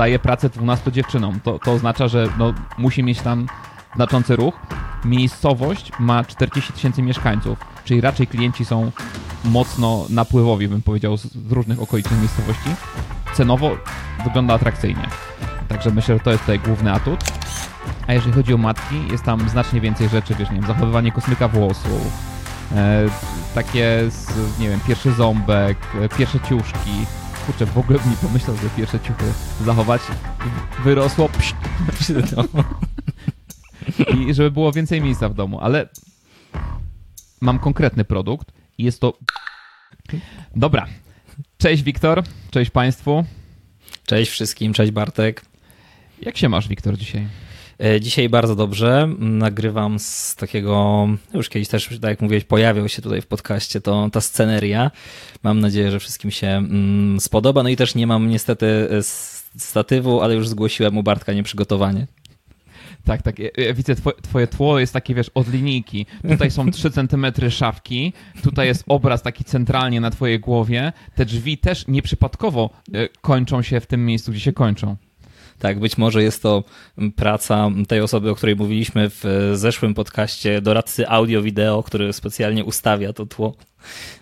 daje pracę 12 dziewczynom. To, to oznacza, że no, musi mieć tam znaczący ruch. Miejscowość ma 40 tysięcy mieszkańców, czyli raczej klienci są mocno napływowi, bym powiedział, z różnych okolicznych miejscowości. Cenowo wygląda atrakcyjnie. Także myślę, że to jest tutaj główny atut. A jeżeli chodzi o matki, jest tam znacznie więcej rzeczy, wiesz, nie wiem, zachowywanie kosmyka włosów, e, takie, z, nie wiem, pierwszy ząbek, e, pierwsze ciuszki. Kurczę, w ogóle bym nie pomyślał, że pierwsze ciuchy zachować. Wyrosło, psz, I żeby było więcej miejsca w domu, ale mam konkretny produkt i jest to... Dobra. Cześć Wiktor, cześć Państwu. Cześć wszystkim, cześć Bartek. Jak się masz, Wiktor, dzisiaj? E, dzisiaj bardzo dobrze. Nagrywam z takiego, już kiedyś też, tak jak mówiłeś, pojawiał się tutaj w podcaście to, ta sceneria. Mam nadzieję, że wszystkim się mm, spodoba. No i też nie mam niestety e, statywu, ale już zgłosiłem u Bartka nieprzygotowanie. Tak, tak. Ja widzę, twoje, twoje tło jest takie, wiesz, od linijki. Tutaj są 3 cm szafki, tutaj jest obraz taki centralnie na twojej głowie. Te drzwi też nieprzypadkowo e, kończą się w tym miejscu, gdzie się kończą. Tak, być może jest to praca tej osoby, o której mówiliśmy w zeszłym podcaście, doradcy audio-wideo, który specjalnie ustawia to tło.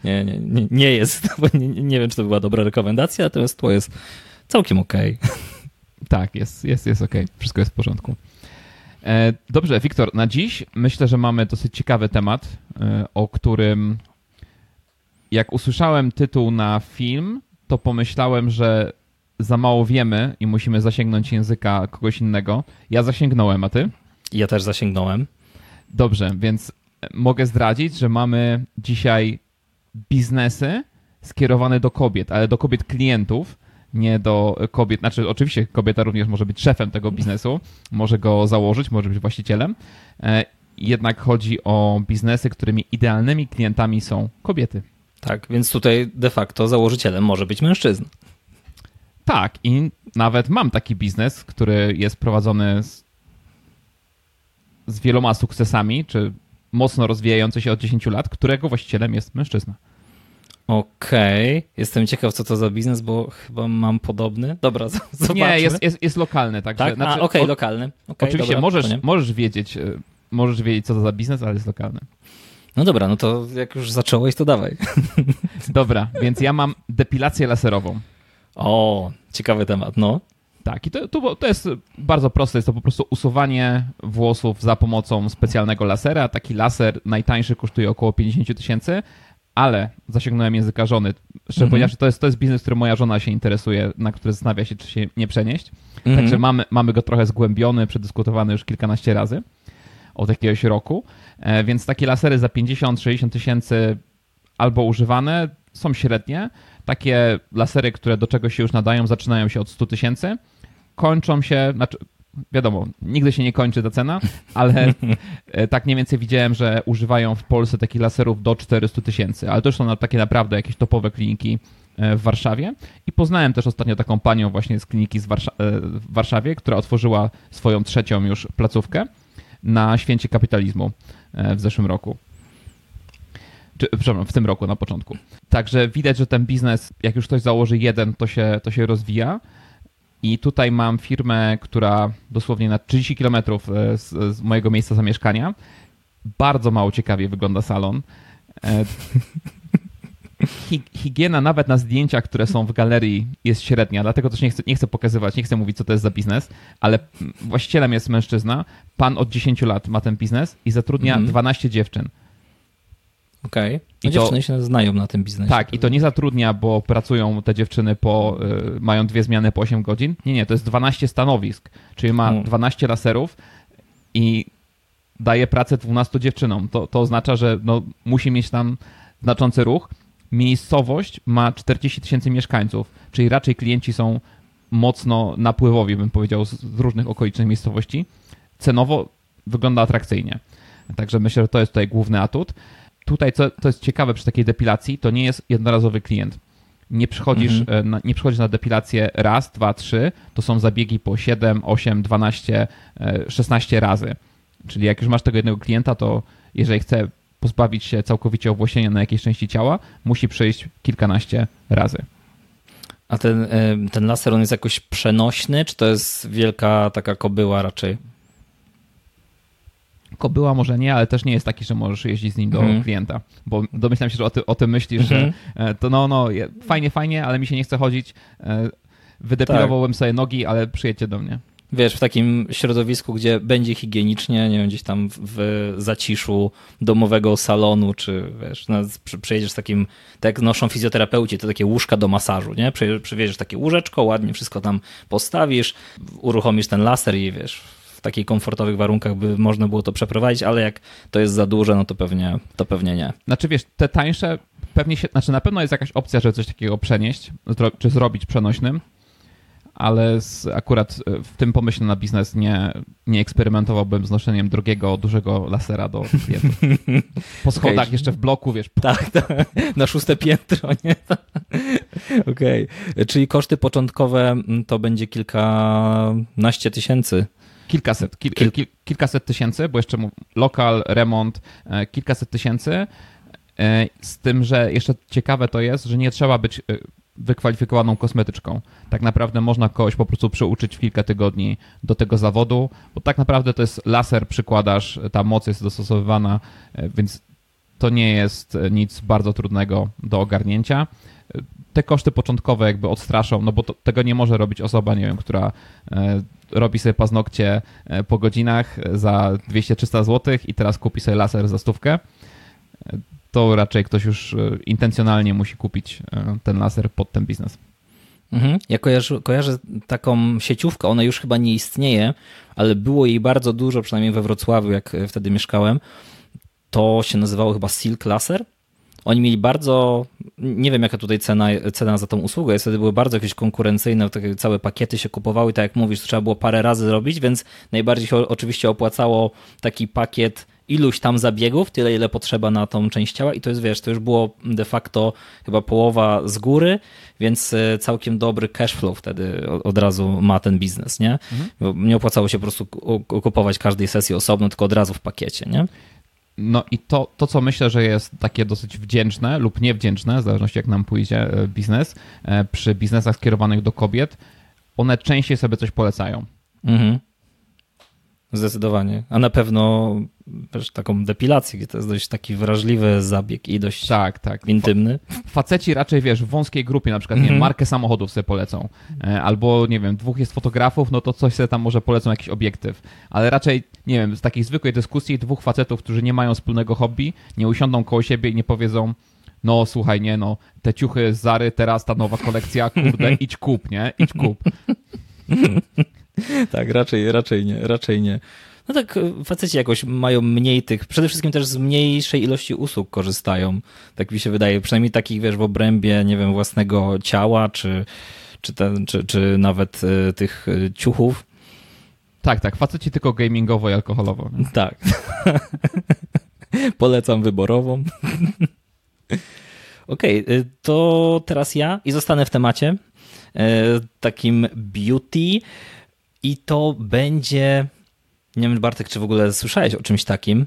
Nie, nie, nie jest, nie, nie wiem, czy to była dobra rekomendacja, natomiast tło jest całkiem okej. Okay. Tak, jest, jest, jest okej, okay. wszystko jest w porządku. E, dobrze, Wiktor, na dziś myślę, że mamy dosyć ciekawy temat, e, o którym jak usłyszałem tytuł na film, to pomyślałem, że za mało wiemy i musimy zasięgnąć języka kogoś innego. Ja zasięgnąłem, a ty? Ja też zasięgnąłem. Dobrze, więc mogę zdradzić, że mamy dzisiaj biznesy skierowane do kobiet, ale do kobiet klientów, nie do kobiet. Znaczy, oczywiście kobieta również może być szefem tego biznesu, może go założyć, może być właścicielem. E, jednak chodzi o biznesy, którymi idealnymi klientami są kobiety. Tak, więc tutaj de facto założycielem może być mężczyzna. Tak, i nawet mam taki biznes, który jest prowadzony z, z wieloma sukcesami, czy mocno rozwijający się od 10 lat, którego właścicielem jest mężczyzna. Okej, okay. jestem ciekaw, co to za biznes, bo chyba mam podobny. Dobra, zobaczmy. Nie, jest, jest, jest lokalny, także. Tak? Znaczy, okej, okay, lokalny. Okay, oczywiście dobra, możesz, możesz wiedzieć, e, możesz wiedzieć, co to za biznes, ale jest lokalny. No dobra, no to jak już zacząłeś, to dawaj. Dobra, więc ja mam depilację laserową. O, ciekawy temat, no. Tak, i to, to, to jest bardzo proste. Jest to po prostu usuwanie włosów za pomocą specjalnego lasera. Taki laser najtańszy kosztuje około 50 tysięcy, ale zasięgnąłem języka żony, szczerze mm -hmm. to jest, to jest biznes, który moja żona się interesuje, na który zastanawia się, czy się nie przenieść. -hmm. Także mamy, mamy go trochę zgłębiony, przedyskutowany już kilkanaście razy od jakiegoś roku. E, więc takie lasery za 50-60 tysięcy albo używane są średnie. Takie lasery, które do czegoś się już nadają, zaczynają się od 100 tysięcy, kończą się, znaczy wiadomo, nigdy się nie kończy ta cena, ale e, tak mniej więcej widziałem, że używają w Polsce takich laserów do 400 tysięcy, ale to już są takie naprawdę jakieś topowe kliniki e, w Warszawie i poznałem też ostatnio taką panią właśnie z kliniki Warsza e, w Warszawie, która otworzyła swoją trzecią już placówkę na święcie kapitalizmu w zeszłym roku. Czy, przepraszam, w tym roku na początku. Także widać, że ten biznes, jak już ktoś założy jeden, to się, to się rozwija. I tutaj mam firmę, która dosłownie na 30 km e, z, z mojego miejsca zamieszkania. Bardzo mało ciekawie wygląda salon. E, higiena nawet na zdjęciach, które są w galerii jest średnia, dlatego też nie chcę, nie chcę pokazywać, nie chcę mówić, co to jest za biznes, ale właścicielem jest mężczyzna. Pan od 10 lat ma ten biznes i zatrudnia mm. 12 dziewczyn. Okej. Okay. I dziewczyny to, się znają na tym biznesie. Tak, i to nie zatrudnia, bo pracują te dziewczyny po, y, mają dwie zmiany po 8 godzin. Nie, nie, to jest 12 stanowisk, czyli ma hmm. 12 laserów i daje pracę 12 dziewczynom. To, to oznacza, że no, musi mieć tam znaczący ruch. Miejscowość ma 40 tysięcy mieszkańców, czyli raczej klienci są mocno napływowi, bym powiedział, z różnych okolicznych miejscowości. Cenowo wygląda atrakcyjnie. Także myślę, że to jest tutaj główny atut tutaj, co, co jest ciekawe przy takiej depilacji, to nie jest jednorazowy klient. Nie przychodzisz, mhm. E, na, nie przychodzisz na depilację raz, dwa, trzy, to są zabiegi po 7, 8, 12, 16 razy. Czyli jak już masz tego jednego klienta, to jeżeli chce pozbawić się całkowicie owłosienia na jakiejś części ciała, musi przyjść kilkanaście razy. A ten, ten laser, on jest jakoś przenośny, czy to jest wielka taka kobyła raczej? Kobyła może nie, ale też nie jest taki, że możesz jeździć z nim do mhm. klienta, bo domyślam się, że o, ty, o tym myślisz, że mhm. to no, no, fajnie, fajnie, ale mi się nie chce chodzić, wydepilowałem tak. sobie nogi, ale przyjedźcie do mnie wiesz, w takim środowisku, gdzie będzie higienicznie, nie wiem, gdzieś tam w zaciszu domowego salonu, czy wiesz, no, przyjedziesz z takim, tak jak noszą fizjoterapeuci, to takie łóżka do masażu, nie? Przywieziesz takie łóżeczko, ładnie wszystko tam postawisz, uruchomisz ten laser i wiesz, w takich komfortowych warunkach by można było to przeprowadzić, ale jak to jest za duże, no to pewnie, to pewnie nie. Znaczy wiesz, te tańsze pewnie się, znaczy na pewno jest jakaś opcja, żeby coś takiego przenieść, czy zrobić przenośnym, ale z, akurat e, w tym pomyśle na biznes nie, nie eksperymentowałbym z noszeniem drugiego, dużego lasera do klientów. Po schodach okay. jeszcze w bloku, wiesz. Tak, tak, na szóste piętro, nie? Okej, okay. czyli koszty początkowe mm, to będzie kilkanaście tysięcy. Kilkaset, kil, kil, kilkaset tysięcy, bo jeszcze lokal, remont, e, kilkaset tysięcy. E, z tym, że jeszcze ciekawe to jest, że nie trzeba być wykwalifikowaną kosmetyczką. Tak naprawdę można kogoś po prostu przyuczyć w kilka tygodni do tego zawodu, bo tak naprawdę to jest laser, przykładasz, ta moc jest dostosowywana, e, więc to nie jest nic bardzo trudnego do ogarnięcia. E, te koszty początkowe jakby odstraszą, no bo to, tego nie może robić osoba, nie wiem, która e, robi sobie paznokcie po godzinach za 200-300 zł i teraz kupi sobie laser za stówkę to raczej ktoś już e, intencjonalnie musi kupić e, ten laser pod ten biznes. Mhm. Ja kojarzę, kojarzę taką sieciówkę, ona już chyba nie istnieje, ale było jej bardzo dużo, przynajmniej we Wrocławiu, jak e, wtedy mieszkałem. To się nazywało chyba Silk Laser. Oni mieli bardzo, nie wiem jaka tutaj cena, cena za tą usługę, wtedy były bardzo jakieś konkurencyjne, takie całe pakiety się kupowały, tak jak mówisz, trzeba było parę razy zrobić, więc najbardziej się oczywiście opłacało taki pakiet iluś tam zabiegów, tyle ile potrzeba na tą część ciała i to jest, wiesz, to już było de facto chyba połowa z góry, więc e, całkiem dobry cash flow wtedy od razu ma ten biznes, nie? Mhm. Nie opłacało się po prostu kupować każdej sesji osobno, tylko od razu w pakiecie, nie? No i to, to, co myślę, że jest takie dosyć wdzięczne lub niewdzięczne, w zależności jak nam pójdzie e, biznes, e, przy biznesach skierowanych do kobiet, one częściej sobie coś polecają. Mhm. Zdecydowanie. A na pewno wiesz, taką depilację, gdzie to jest dość taki wrażliwy zabieg i dość tak, tak. intymny. Faceci raczej, wiesz, w wąskiej grupie, na przykład, mm -hmm. nie wiem, mhm. markę samochodów sobie polecą. E, albo, nie wiem, dwóch jest fotografów, no to coś sobie tam może polecą jakiś obiektyw. Ale raczej, nie wiem, z takiej zwykłej dyskusji dwóch facetów, którzy nie mają wspólnego hobby, nie usiądą koło siebie i nie powiedzą, no słuchaj, nie no, te ciuchy z Zary, teraz ta nowa kolekcja, kurde, idź kup, nie? Idź kup. tak, raczej, raczej nie, raczej nie. No tak, e, faceci jakoś mają mniej tych, przede wszystkim też z mniejszej ilości usług korzystają. Tak mi się wydaje, przynajmniej takich, wiesz, w obrębie, nie wiem, własnego ciała, czy, czy, ten, czy, czy nawet y, tych e, ciuchów. Tak, tak, faceci tylko gamingowo i alkoholowo. Nie? Tak. Polecam wyborową. Okej, okay, to teraz ja i zostanę w temacie takim beauty. I to będzie. Nie wiem, Bartek, czy w ogóle słyszałeś o czymś takim?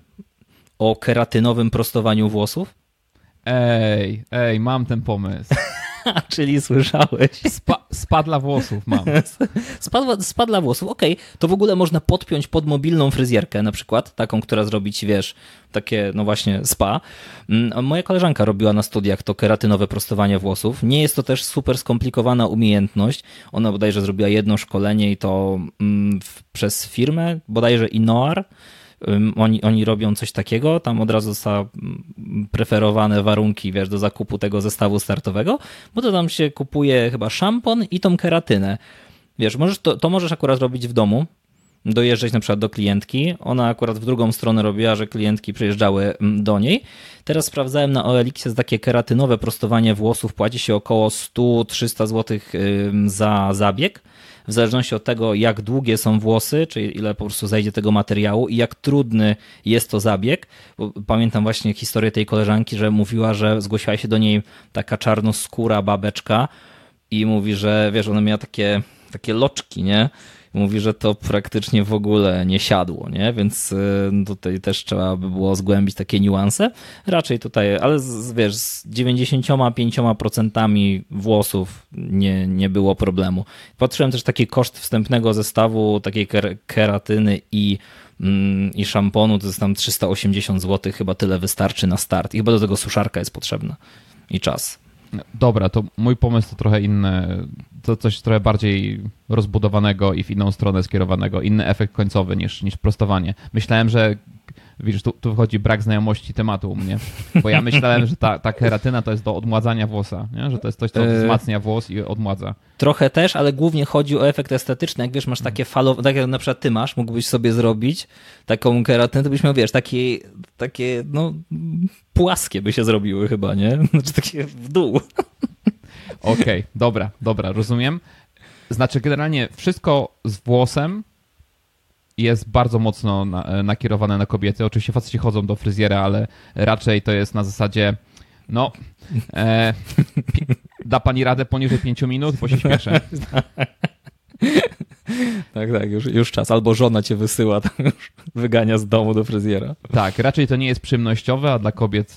O keratynowym prostowaniu włosów? Ej, ej, mam ten pomysł. Czyli słyszałeś. Spa spadla włosów mam. Spadła, spadla włosów, okej. Okay. To w ogóle można podpiąć pod mobilną fryzjerkę na przykład, taką, która zrobi ci, wiesz, takie, no właśnie, spa. Mm, moja koleżanka robiła na studiach to keratynowe prostowanie włosów. Nie jest to też super skomplikowana umiejętność. Ona bodajże zrobiła jedno szkolenie i to mm, w, przez firmę, bodajże Inoar oni, oni robią coś takiego, tam od razu zostały preferowane warunki, wiesz, do zakupu tego zestawu startowego, bo to tam się kupuje chyba szampon i tą keratynę. Wiesz, możesz to, to możesz akurat robić w domu, dojeżdżać na przykład do klientki. Ona akurat w drugą stronę robiła, że klientki przyjeżdżały do niej. Teraz sprawdzałem na OLX jest takie keratynowe prostowanie włosów, płaci się około 100-300 zł za zabieg w zależności od tego, jak długie są włosy, czyli ile po prostu zejdzie tego materiału i jak trudny jest to zabieg. Bo pamiętam właśnie historię tej koleżanki, że mówiła, że zgłosiła się do niej taka czarnoskóra babeczka i mówi, że wiesz, ona miała takie takie loczki, nie? Mówi, że to praktycznie w ogóle nie siadło, nie? Więc y, tutaj też trzeba by było zgłębić takie niuanse. Raczej tutaj, ale z, wiesz, z 95% włosów nie, nie było problemu. Patrzyłem też taki koszt wstępnego zestawu takiej keratyny i mm, i szamponu to jest tam 380 zł, chyba tyle wystarczy na start. I chyba do tego suszarka jest potrzebna i czas. Dobra, to mój pomysł to trochę inny, to coś trochę bardziej rozbudowanego i w inną stronę skierowanego, inny efekt końcowy niż, niż prostowanie. Myślałem, że widzisz, tu, tu wychodzi brak znajomości tematu u mnie, bo ja myślałem, że ta, ta keratyna to jest do odmładzania włosa, nie? że to jest coś, co e, wzmacnia włos i odmładza. Trochę też, ale głównie chodzi o efekt estetyczny. Jak wiesz, masz takie falowe, tak jak na przykład ty masz, mógłbyś sobie zrobić taką keratynę, to byś miał, wiesz, takie, takie no, płaskie by się zrobiły chyba, nie? Znaczy takie w dół. Okej, okay, dobra, dobra, rozumiem. Znaczy generalnie wszystko z włosem jest bardzo mocno na, nakierowane na kobiety. Oczywiście faceci chodzą do fryzjera, ale raczej to jest na zasadzie no, e, da pani radę poniżej 5 minut, bo się śpieszę. Tak, tak, już, już czas. Albo żona cię wysyła, tam już wygania z domu do fryzjera. Tak, raczej to nie jest przyjemnościowe, a dla kobiet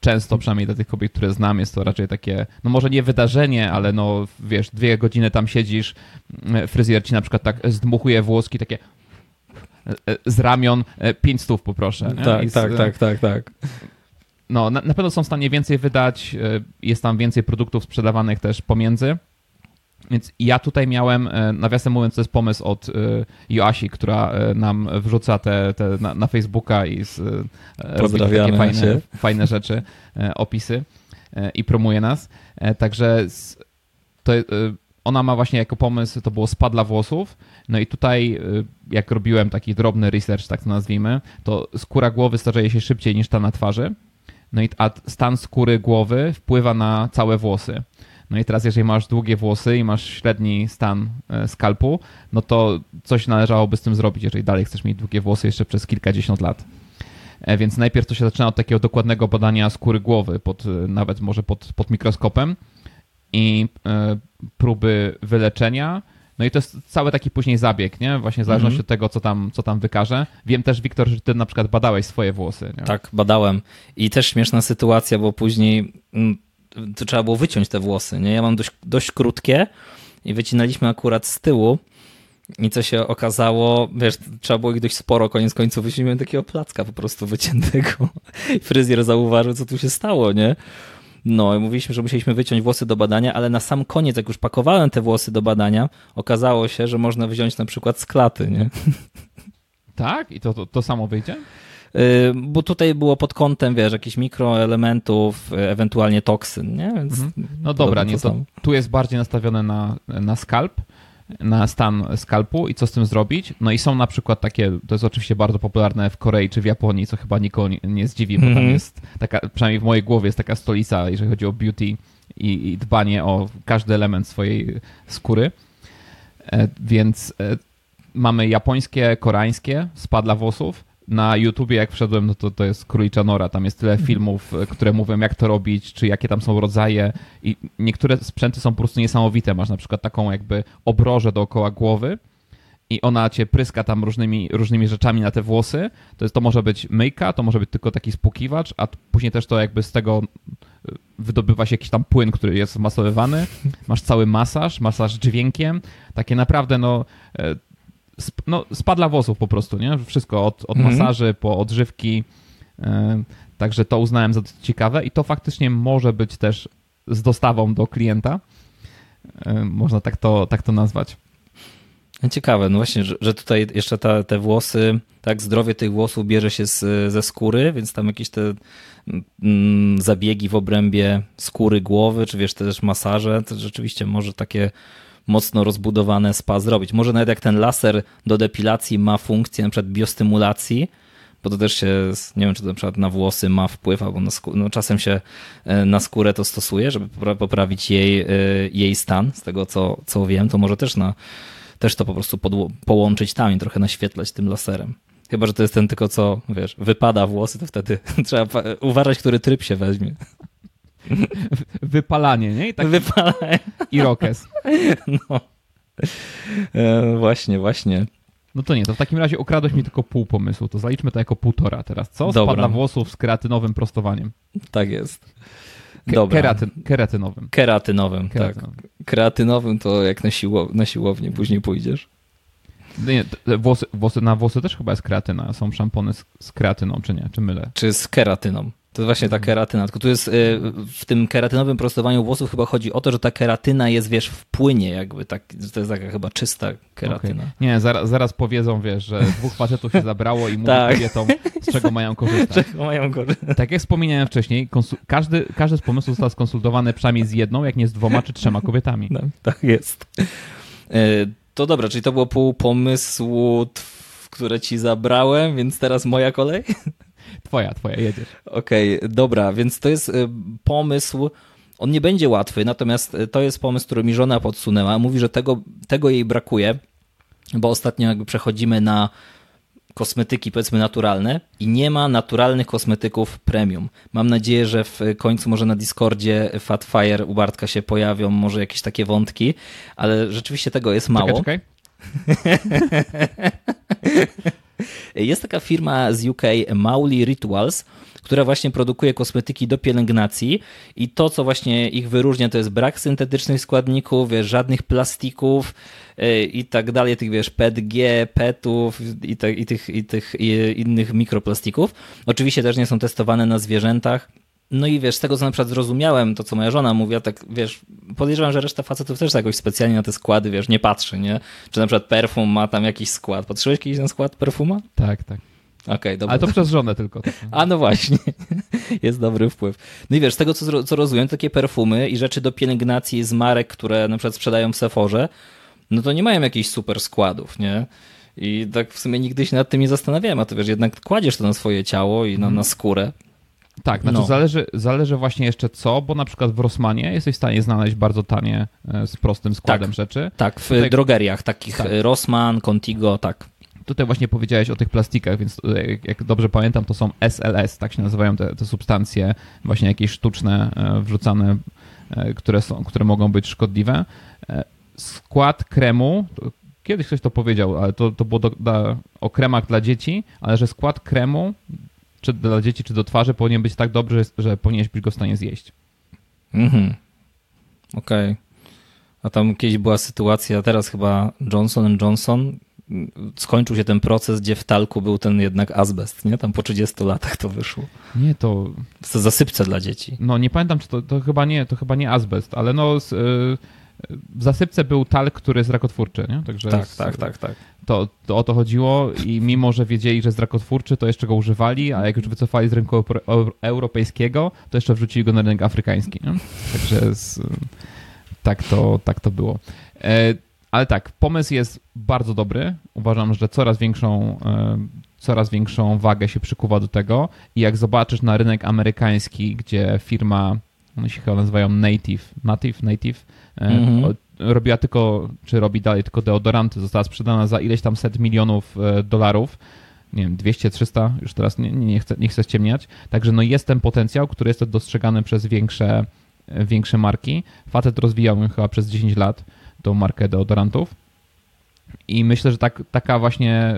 często, przynajmniej dla tych kobiet, które znam, jest to raczej takie, no może nie wydarzenie, ale no wiesz, dwie godziny tam siedzisz, fryzjer ci na przykład tak zdmuchuje włoski, takie E, z ramion 5 e, stów poproszę. Tak, z, tak, tak, tak, tak. No, na, na pewno są w stanie więcej wydać, e, jest tam więcej produktów sprzedawanych też pomiędzy. Więc ja tutaj miałem, nawiasem mówiąc, to jest pomysł od Joasi, która nam wrzuca te, te na, na, Facebooka i z, robi takie fajne, fajne rzeczy, opisy i promuje nas. Także to, ona ma właśnie jako pomysł, to było spad dla włosów. No i tutaj, jak robiłem taki drobny research, tak to nazwijmy, to skóra głowy starzeje się szybciej niż ta na twarzy. No i a stan skóry głowy wpływa na całe włosy. No i teraz, jeżeli masz długie włosy i masz średni stan e, skalpu, no to coś należałoby z tym zrobić, jeżeli dalej chcesz mieć długie włosy jeszcze przez kilkadziesiąt lat. E, więc najpierw to się zaczyna od takiego dokładnego badania skóry głowy, pod, e, nawet może pod, pod mikroskopem i próby wyleczenia. No i to jest cały taki później zabieg, nie? Właśnie w zależności mm -hmm. od tego, co tam, co tam wykaże. Wiem też, Wiktor, że ty na przykład badałeś swoje włosy. Nie? Tak, badałem. I też śmieszna sytuacja, bo później mm, to trzeba było wyciąć te włosy, nie? Ja mam dość, dość krótkie i wycinaliśmy akurat z tyłu i co się okazało, wiesz, trzeba było ich dość sporo, koniec końców wyciągnąłem takiego placka po prostu wyciętego. Fryzjer zauważył, co tu się stało, nie? No i mówiliśmy, że musieliśmy wyciąć włosy do badania, ale na sam koniec, jak już pakowałem te włosy do badania, okazało się, że można wziąć na przykład z klaty, nie? Tak? I to, to, to samo wyjdzie? Y, bo tutaj było pod kątem, wiesz, jakichś mikroelementów, ewentualnie toksyn, nie? Więc mhm. No dobra, nie, to tu jest bardziej nastawione na, na skalp, na stan skalpu i co z tym zrobić. No i są na przykład takie, to jest oczywiście bardzo popularne w Korei czy w Japonii, co chyba nikogo nie, nie zdziwi, bo mm -hmm. tam mhm. jest taka, przynajmniej w mojej głowie jest taka stolica, jeżeli chodzi o beauty i, i dbanie o każdy element swojej skóry. E, więc e, mamy japońskie, koreańskie spa dla włosów, na YouTubie, jak wszedłem, no to, to jest Królicza Nora. Tam jest tyle mhm. filmów, e, które mówią, jak to robić, czy jakie tam są rodzaje. I niektóre sprzęty są po prostu niesamowite. Masz na przykład taką jakby obrożę dookoła głowy i ona cię pryska tam różnymi, różnymi rzeczami na te włosy. To, jest, to może być myjka, to może być tylko taki spłukiwacz, a później też to jakby z tego e, wydobywa się jakiś tam płyn, który jest masowywany. Masz cały masaż, masaż dźwiękiem. Takie naprawdę, no e, no, spadla włosów po prostu, nie? Wszystko od, od mhm. masaży po odżywki. E, także to uznałem za ciekawe i to faktycznie może być też z dostawą do klienta. E, można tak to, tak to nazwać. Ciekawe, no właśnie, że, że tutaj jeszcze ta, te włosy, tak, zdrowie tych włosów bierze się z, ze skóry, więc tam jakieś te mm, zabiegi w obrębie skóry głowy, czy wiesz, też masaże, to rzeczywiście może takie mocno rozbudowane spa zrobić. Może nawet jak ten laser do depilacji ma funkcję przykład biostymulacji, bo to też się, nie wiem, czy to na przykład na włosy ma wpływ, albo na skórę, no czasem się e, na skórę to stosuje, żeby poprawić jej, e, jej stan, z tego co, co wiem, to może też na, też to po prostu podło- połączyć tam i trochę naświetlać tym laserem. Chyba, że to jest ten tylko co, wiesz, wypada włosy, to wtedy trzeba uważać, który tryb się weźmie. Wypalanie, nie? I tak... Wypalanie. Irokes. No. E, właśnie, właśnie. No to nie, to w takim razie ukradłeś mi tylko pół pomysłu, to zaliczmy to jako półtora teraz. Co? Dobra. Spada włosów z kreatynowym prostowaniem. Tak jest. Dobra. Keratyn, keratynowym. Keratynowym, Keratynowym. tak. Kreatynowym to jak na, siło, na siłownię później pójdziesz. No Nie, włosy, włosy, na włosy też chyba jest kreatyna. Są szampony z, z kreatyną, czy nie? Czy mylę? Czy z keratyną. To jest właśnie ta keratyna. Tylko tu jest y, w tym keratynowym prostowaniu włosów chyba chodzi o to, że ta keratyna jest, wiesz, w płynie jakby. Tak, to jest taka chyba czysta keratyna. Okej. Nie, zaraz, zaraz powiedzą, wiesz, że dwóch facetów się zabrało i mówi Tak. kobietom, z czego mają korzystać. Czego mają gorzej? Tak jak wspomniałem wcześniej, każdy, każdy z pomysłów został skonsultowany przynajmniej z jedną, jak nie z dwoma czy trzema kobietami. No, tak jest. Y, To dobra, czyli to było pół pomysłu, które ci zabrałem, więc teraz moja kolej? Twoja, twoja, jedziesz. Okej, dobra, więc to jest y, pomysł. On nie będzie łatwy, natomiast y, to jest pomysł, który mi żona podsunęła. Mówi, że tego, tego jej brakuje, bo ostatnio jakby przechodzimy na kosmetyki powiedzmy naturalne i nie ma naturalnych kosmetyków premium. Mam nadzieję, że w końcu może na Discordzie Fatfire u Bartka się pojawią może jakieś takie wątki, ale rzeczywiście tego jest mało. Czekaj, czekaj. Jest taka firma z UK, Mauli Rituals, która właśnie produkuje kosmetyki do pielęgnacji i to, co właśnie ich wyróżnia, to jest brak syntetycznych składników, wiesz, żadnych plastików yy, i tak dalej, tych wiesz, PETG, PETów i, te, i tych, i tych i innych mikroplastików. Oczywiście też nie są testowane na zwierzętach. No i wiesz, z tego co na przykład zrozumiałem, to co moja żona mówiła, tak wiesz, podejrzewam, że reszta facetów też jakoś specjalnie na te składy, wiesz, nie patrzy, nie? Czy na przykład perfum ma tam jakiś skład. Patrzyłeś kiedyś na skład perfuma? Tak, tak. Okej, dobra. Ale to przez żonę tylko. tak. A no właśnie, jest dobry wpływ. No i wiesz, z tego co, co rozumiem, takie perfumy i rzeczy do pielęgnacji z marek, które na przykład sprzedają w Sephorze, no to nie mają jakichś super składów, nie? I tak w sumie nigdy się nad tym nie zastanawiałem, a to wiesz, jednak kładziesz to na swoje ciało i na, na skórę. Tak, znaczy No. zależy, zależy właśnie jeszcze co, bo na przykład w Rossmanie jesteś w stanie znaleźć bardzo tanie e, z prostym składem Tak. rzeczy. Tak, w Tutaj- drogeriach takich Tak. tak. Rossmann, Contigo, tak. Tutaj właśnie powiedziałeś o tych plastikach, więc e, jak- dobrze pamiętam, to są SLS, tak się nazywają te, te substancje, właśnie jakieś sztuczne, e, wrzucane, e, które, są, które mogą być szkodliwe. E, Skład kremu, kiedyś ktoś to powiedział, ale to, to było do, o kremach dla dzieci, ale że skład kremu, czy dla dzieci, czy do twarzy, powinien być tak dobry, że, powinieneś być go w stanie zjeść. Mhm. Okej. A tam kiedyś była sytuacja, teraz chyba Johnson Johnson skończył się ten proces, gdzie w talku był ten jednak azbest, nie? Tam po 30 latach to wyszło. Nie, to To zasypce dla dzieci. No nie pamiętam, czy to, to chyba nie, to chyba nie azbest, ale no z, y, w zasypce był talk, który jest rakotwórczy, nie? Także Tak, z, tak, tak, tak. To, to o to chodziło i mimo, że wiedzieli, że jest rakotwórczy, to jeszcze go używali, a jak już wycofali z rynku euro- euro- europejskiego, to jeszcze wrzucili go na rynek afrykański, nie? Także z, tak, to, tak to było. E, ale tak, pomysł jest bardzo dobry. Uważam, że coraz większą, e, coraz większą wagę się przykuwa do tego i jak zobaczysz na rynek amerykański, gdzie firma, one się chyba nazywają Native, Native, Native, e, Mhm. robiła tylko, czy robi dalej tylko deodoranty, została sprzedana za ileś tam set milionów e, dolarów, nie wiem, 200, 300, już teraz nie, nie, chcę, nie chcę ściemniać. Także no jest ten potencjał, który jest dostrzegany przez większe, e, większe marki. Facet rozwijał ją chyba przez 10 lat, tą markę deodorantów. I myślę, że tak, taka właśnie e,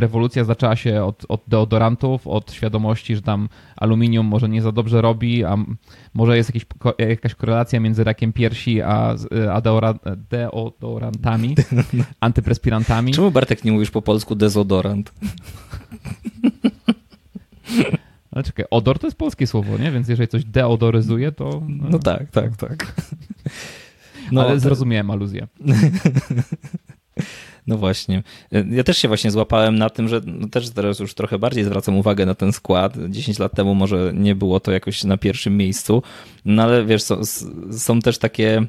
rewolucja zaczęła się od, od deodorantów, od świadomości, że tam aluminium może nie za dobrze robi, a może jest jakiś, jakaś korelacja między rakiem piersi a, z- a deodorantami, antyprespirantami. Czemu Bartek nie mówisz po polsku dezodorant? Ale czekaj, odor to jest polskie słowo, nie? Więc jeżeli coś deodoryzuje, to... No tak, tak, tak. No, ale zrozumiałem aluzję. No właśnie. Ja też się właśnie złapałem na tym, że no też teraz już trochę bardziej zwracam uwagę na ten skład. 10 lat temu może nie było to jakoś na pierwszym miejscu, no ale wiesz, są, są też takie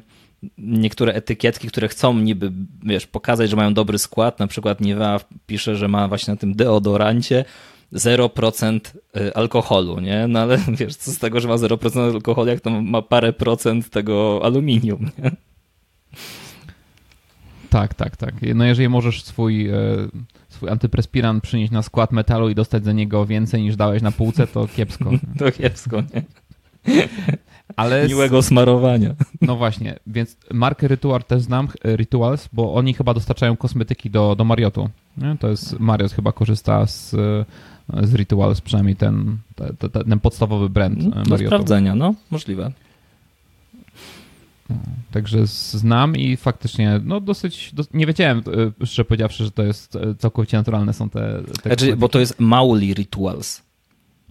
niektóre etykietki, które chcą niby, wiesz, pokazać, że mają dobry skład. Na przykład Niewea pisze, że ma właśnie na tym deodorancie 0% alkoholu, nie? No ale wiesz, co z tego, że ma 0% alkoholu, jak to ma parę procent tego aluminium, nie? Tak, tak, tak. No jeżeli możesz swój, e, swój antyprespirant przynieść na skład metalu i dostać za niego więcej niż dałeś na półce, to kiepsko. To kiepsko, nie? Ale Miłego smarowania. No właśnie, więc markę Ritual też znam, Rituals, bo oni chyba dostarczają kosmetyki do, do Mariotu. Nie? To jest, Mariot chyba korzysta z, z Rituals, przynajmniej ten, ten, ten podstawowy brand Do Mariotu. sprawdzenia, no, możliwe. Także znam i faktycznie, no dosyć, nie wiedziałem, e, szczerze powiedziawszy, że to jest e, całkowicie naturalne są te... te znaczy, bo to jest Mauli Rituals.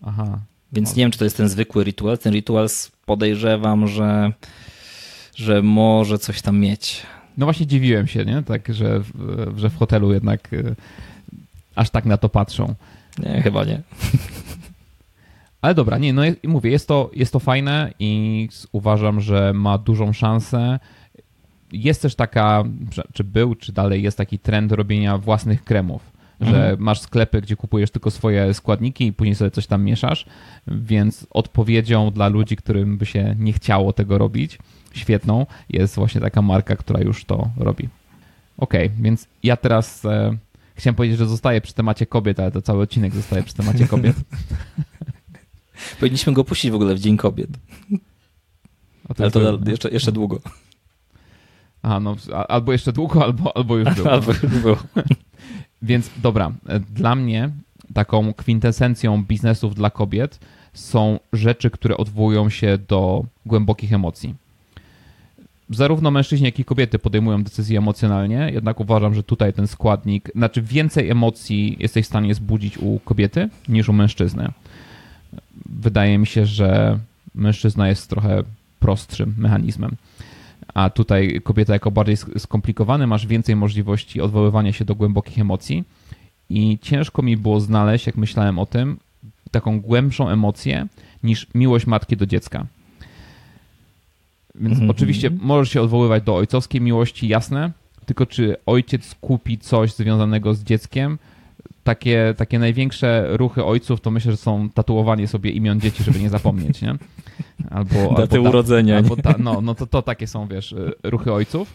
Aha. Więc nie wiem, czy to jest ten zwykły Rituals. Ten Rituals podejrzewam, że, że może coś tam mieć. No właśnie dziwiłem się, nie? Tak, że, że w hotelu jednak e, aż tak na to patrzą. Nie, chyba nie. Ale dobra, nie, no mówię, jest to, jest to fajne i uważam, że ma dużą szansę. Jest też taka, czy był, czy dalej jest taki trend robienia własnych kremów, mhm. że masz sklepy, gdzie kupujesz tylko swoje składniki i później sobie coś tam mieszasz, więc odpowiedzią dla ludzi, którym by się nie chciało tego robić, świetną, jest właśnie taka marka, która już to robi. Ok, więc ja teraz e, chciałem powiedzieć, że zostaję przy temacie kobiet, ale to cały odcinek zostaje przy temacie kobiet. Powinniśmy go puścić w ogóle w Dzień Kobiet. Ale to jeszcze, jeszcze długo. A, no, albo jeszcze długo, albo, albo już było. albo już było. Więc dobra, dla mnie taką kwintesencją biznesów dla kobiet są rzeczy, które odwołują się do głębokich emocji. Zarówno mężczyźni, jak i kobiety podejmują decyzje emocjonalnie, jednak uważam, że tutaj ten składnik, znaczy więcej emocji jesteś w stanie zbudzić u kobiety niż u mężczyzny wydaje mi się, że mężczyzna jest trochę prostszym mechanizmem. A tutaj kobieta jako bardziej skomplikowany, masz więcej możliwości odwoływania się do głębokich emocji. I ciężko mi było znaleźć, jak myślałem o tym, taką głębszą emocję niż miłość matki do dziecka. Więc mm -hmm. oczywiście możesz się odwoływać do ojcowskiej miłości, jasne, tylko czy ojciec kupi coś związanego z dzieckiem, takie, takie największe ruchy ojców to myślę, że są tatuowanie sobie imion dzieci, żeby nie zapomnieć, nie? Albo, Daty albo urodzenia. Albo ta, no, no to, to takie są, wiesz, ruchy ojców.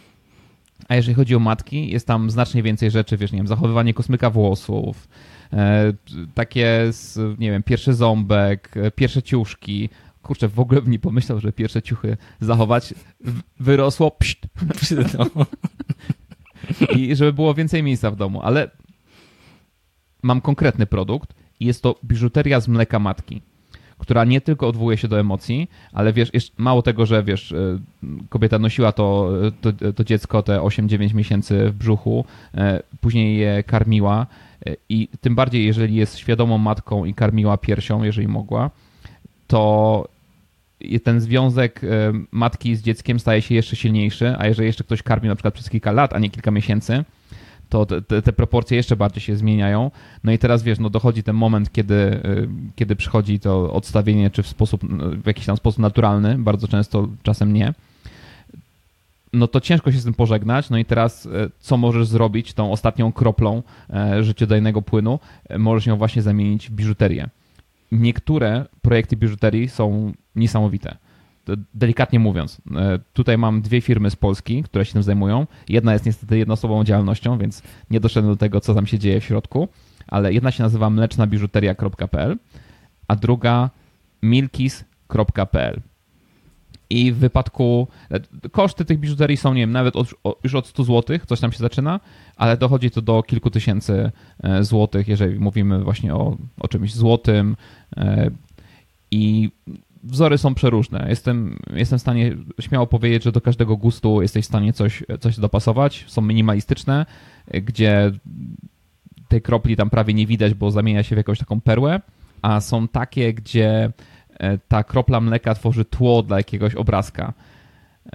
A jeżeli chodzi o matki, jest tam znacznie więcej rzeczy, wiesz, nie wiem, zachowywanie kosmyka włosów, e, takie, nie wiem, pierwszy ząbek, e, pierwsze ciuszki. Kurczę, w ogóle bym nie pomyślał, że pierwsze ciuchy zachować. Wyrosło, pszt. No. I żeby było więcej miejsca w domu, ale mam konkretny produkt i jest to biżuteria z mleka matki, która nie tylko odwołuje się do emocji, ale wiesz, mało tego, że wiesz, e, kobieta nosiła to, to, to dziecko te 8-9 miesięcy w brzuchu, e, później je karmiła e, i tym bardziej, jeżeli jest świadomą matką i karmiła piersią, jeżeli mogła, to ten związek matki z dzieckiem staje się jeszcze silniejszy, a jeżeli jeszcze ktoś karmi na przykład przez kilka lat, a nie kilka miesięcy, to te, te, proporcje jeszcze bardziej się zmieniają. No i teraz wiesz, no dochodzi ten moment, kiedy, y, kiedy przychodzi to odstawienie, czy w sposób, w jakiś tam sposób naturalny, bardzo często czasem nie. No to ciężko się z tym pożegnać. No i teraz y, co możesz zrobić tą ostatnią kroplą y, życiodajnego płynu? Możesz ją właśnie zamienić w biżuterię. Niektóre projekty biżuterii są niesamowite delikatnie mówiąc, e, tutaj mam dwie firmy z Polski, które się tym zajmują. Jedna jest niestety jednoosobową działalnością, więc nie doszedłem do tego, co tam się dzieje w środku, ale jedna się nazywa mlecznabiżuteria.pl, a druga milkis.pl. I w wypadku e, koszty tych biżuterii są, nie wiem, nawet od, już od 100 zł, coś tam się zaczyna, ale dochodzi to do kilku tysięcy e, złotych, jeżeli mówimy właśnie o, o czymś złotym. I wzory są przeróżne. Jestem, jestem w stanie śmiało powiedzieć, że do każdego gustu jesteś w stanie coś, coś dopasować. Są minimalistyczne, gdzie tej kropli tam prawie nie widać, bo zamienia się w jakąś taką perłę, a są takie, gdzie e, ta kropla mleka tworzy tło dla jakiegoś obrazka. E,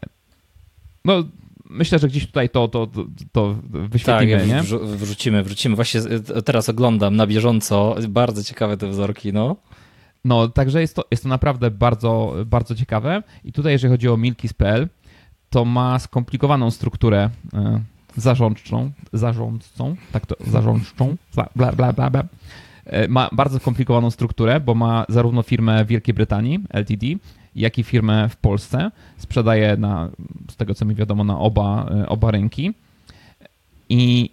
no, myślę, że gdzieś tutaj to, to, to, to wyświetlimy, tak, nie? wrzucimy, wrzucimy. Właśnie teraz oglądam na bieżąco. Bardzo ciekawe te wzorki, no. No, także jest to, jest to naprawdę bardzo, bardzo ciekawe. I tutaj, jeżeli chodzi o Milkis.pl, to ma skomplikowaną strukturę e, zarządczą, zarządcą, tak to, zarządczą, bla, bla, bla, bla. E, ma bardzo skomplikowaną strukturę, bo ma zarówno firmę w Wielkiej Brytanii, LTD, jak i firmę w Polsce. Sprzedaje na, z tego co mi wiadomo, na oba, e, oba rynki. I